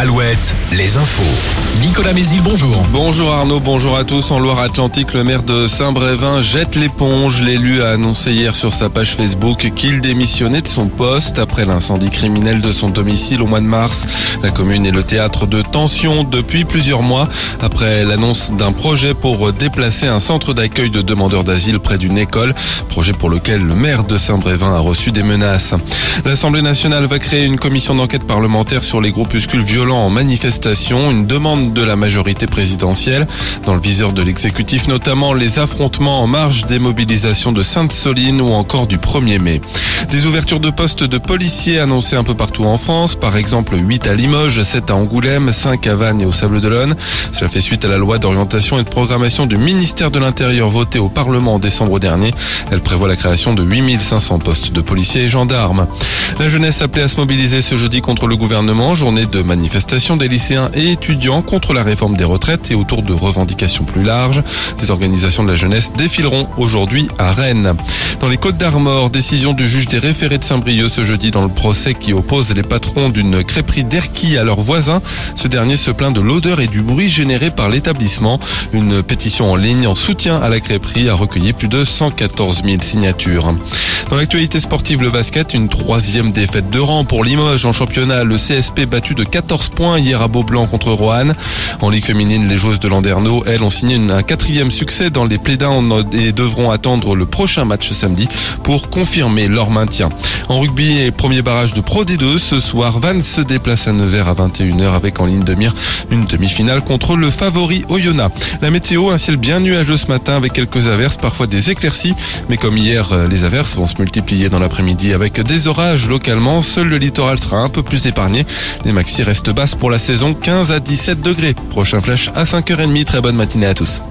Alouette, les infos. Nicolas Mézil, bonjour. Bonjour Arnaud, bonjour à tous. En Loire-Atlantique, le maire de Saint-Brévin jette l'éponge. L'élu a annoncé hier sur sa page Facebook qu'il démissionnait de son poste après l'incendie criminel de son domicile au mois de mars. La commune est le théâtre de tensions depuis plusieurs mois après l'annonce d'un projet pour déplacer un centre d'accueil de demandeurs d'asile près d'une école, projet pour lequel le maire de Saint-Brévin a reçu des menaces. L'Assemblée nationale va créer une commission d'enquête parlementaire sur les groupuscules violents en manifestation, une demande de la majorité présidentielle. Dans le viseur de l'exécutif, notamment les affrontements en marge des mobilisations de Sainte-Soline ou encore du 1er mai. Des ouvertures de postes de policiers annoncées un peu partout en France, par exemple 8 à Limoges, 7 à Angoulême, 5 à Vannes et au Sable d'Olonne. Cela fait suite à la loi d'orientation et de programmation du ministère de l'Intérieur votée au Parlement en décembre dernier. Elle prévoit la création de 8500 postes de policiers et gendarmes. La jeunesse appelée à se mobiliser ce jeudi contre le gouvernement, journée de manifestation des lycéens et étudiants contre la réforme des retraites et autour de revendications plus larges. Des organisations de la jeunesse défileront aujourd'hui à Rennes. Dans les Côtes d'Armor, décision du juge des référés de Saint-Brieuc ce jeudi dans le procès qui oppose les patrons d'une crêperie d'Erquy à leurs voisins. Ce dernier se plaint de l'odeur et du bruit générés par l'établissement. Une pétition en ligne en soutien à la crêperie a recueilli plus de 114 000 signatures. Dans l'actualité sportive, le basket, une troisième défaite de rang pour Limoges en championnat. Le CSP battu de 14 points hier à Beaublanc contre Roanne. En Ligue féminine, les joueuses de Landerneau, elles, ont signé un quatrième succès dans les playdowns et devront attendre le prochain match pour confirmer leur maintien. En rugby premier barrage de Pro D2, ce soir, Vannes se déplace à Nevers à 21h avec en ligne de mire une demi-finale contre le favori Oyonnax. La météo, un ciel bien nuageux ce matin avec quelques averses, parfois des éclaircies, mais comme hier, les averses vont se multiplier dans l'après-midi avec des orages localement. Seul le littoral sera un peu plus épargné. Les maxi restent basses pour la saison, 15 à 17 degrés. Prochain flash à 5h30. Très bonne matinée à tous.